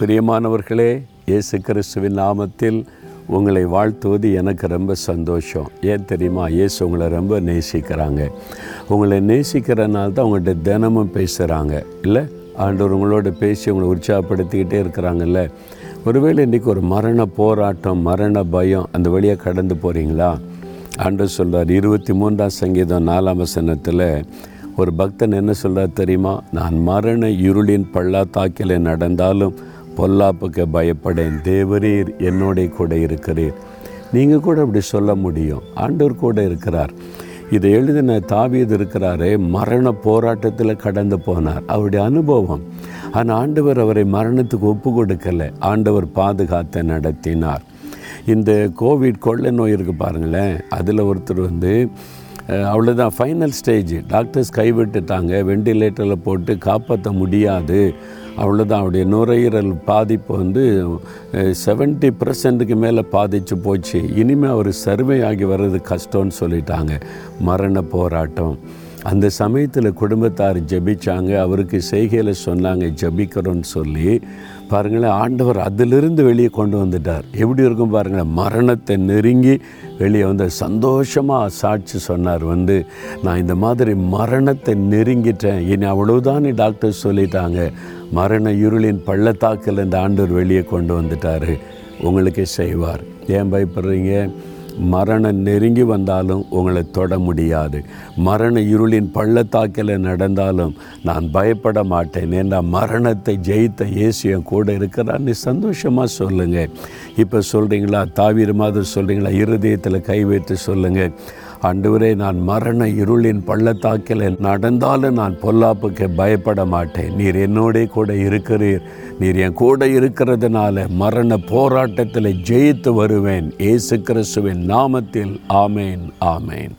பிரியமானவர்களே இயேசு கிறிஸ்துவின் நாமத்தில் உங்களை வாழ்த்துவது எனக்கு ரொம்ப சந்தோஷம். ஏன் தெரியுமா? இயேசு உங்களை ரொம்ப நேசிக்கிறாங்க. உங்களை நேசிக்கிறனால தான் உங்கள்கிட்ட தினமும் பேசுகிறாங்க இல்லை? ஆண்டவர் உங்களோட பேசி உங்களை உற்சாகப்படுத்திக்கிட்டே இருக்கிறாங்கல்ல. ஒருவேளை இன்றைக்கி ஒரு மரண போராட்டம் மரண பயம் அந்த வழியாக கடந்து போகிறீங்களா ஆண்டவர் சொல்கிறார் இருபத்தி மூன்றாம் சங்கீதம் நாலாம் வசனத்தில் ஒரு பக்தன் என்ன சொல்கிறார் தெரியுமா? நான் மரண இருளின் பள்ளத்தாக்கில் நடந்தாலும் பொல்லாப்புக்கு பயப்படேன். தேவரீர் என்னோட கூட இருக்கிறீர். நீங்கள் கூட அப்படி சொல்ல முடியும். ஆண்டவர் கூட இருக்கிறார். இதை எழுதின தாவியது இருக்கிறாரே மரண போராட்டத்தில் கடந்து போனார். அவருடைய அனுபவம். ஆனால் ஆண்டவர் அவரை மரணத்துக்கு ஒப்பு கொடுக்கலை. ஆண்டவர் பாதுகாத்து நடத்தினார். இந்த கோவிட் கொள்ளை நோய் இருக்குது பாருங்களேன். அதில் ஒருத்தர் வந்து அவ்வளோதான் ஃபைனல் ஸ்டேஜ் டாக்டர்ஸ் கைவிட்டுட்டாங்க. வெண்டிலேட்டரில் போட்டு காப்பாற்ற முடியாது. அவ்வளோதான் அவருடைய நுரையீரல் பாதிப்பு வந்து செவன்ட்டி பர்சன்ட்டுக்கு மேலே பாதிச்சு போச்சு. இனிமேல் அவர் சர்வே ஆகி வர்றது கஷ்டம்னு சொல்லிட்டாங்க. மரண போராட்டம். அந்த சமயத்தில் குடும்பத்தார் ஜபிச்சாங்க. அவருக்கு செய்கையில் சொன்னாங்க ஜெபிக்கிறோன்னு சொல்லி. பாருங்களேன் ஆண்டவர் அதிலிருந்து வெளியே கொண்டு வந்துட்டார். எப்படி இருக்கும் பாருங்களேன் மரணத்தை நெருங்கி வெளியே வந்து சந்தோஷமாக சாட்சி சொன்னார். வந்து நான் இந்த மாதிரி மரணத்தை நெருங்கிட்டேன். இனி அவ்வளவுதான் டாக்டர் சொல்லிட்டாங்க. மரண இருளின் பள்ளத்தாக்கில் இந்த ஆண்டவர் வெளியே கொண்டு வந்துட்டார். உங்களுக்கே செய்வார். ஏன் பயப்படுறீங்க? மரணம் நெருங்கி வந்தாலும் உங்களை தொட முடியாது. மரண இருளின் பள்ளத்தாக்கில் நடந்தாலும் நான் பயப்பட மாட்டேன். ஏன்னா மரணத்தை ஜெயித்த இயேசு என் கூட இருக்கிறான்னு சந்தோஷமாக சொல்லுங்கள் இப்போ சொல்கிறீங்களா தாவீர் மாதிரி சொல்கிறீங்களா இருதயத்தில் கை வைத்து சொல்லுங்கள் ஆண்டவரே நான் மரண இருளின் பள்ளத்தாக்கில் நடந்தாலும் நான் பொல்லாப்புக்கு பயப்பட மாட்டேன். நீர் என்னோடே கூட இருக்கிறீர். நீர் என் கூட இருக்கிறதுனால மரண போராட்டத்தில் ஜெயித்து வருவேன். ஏசு கிறிஸ்துவின் நாமத்தில். ஆமேன் ஆமேன்.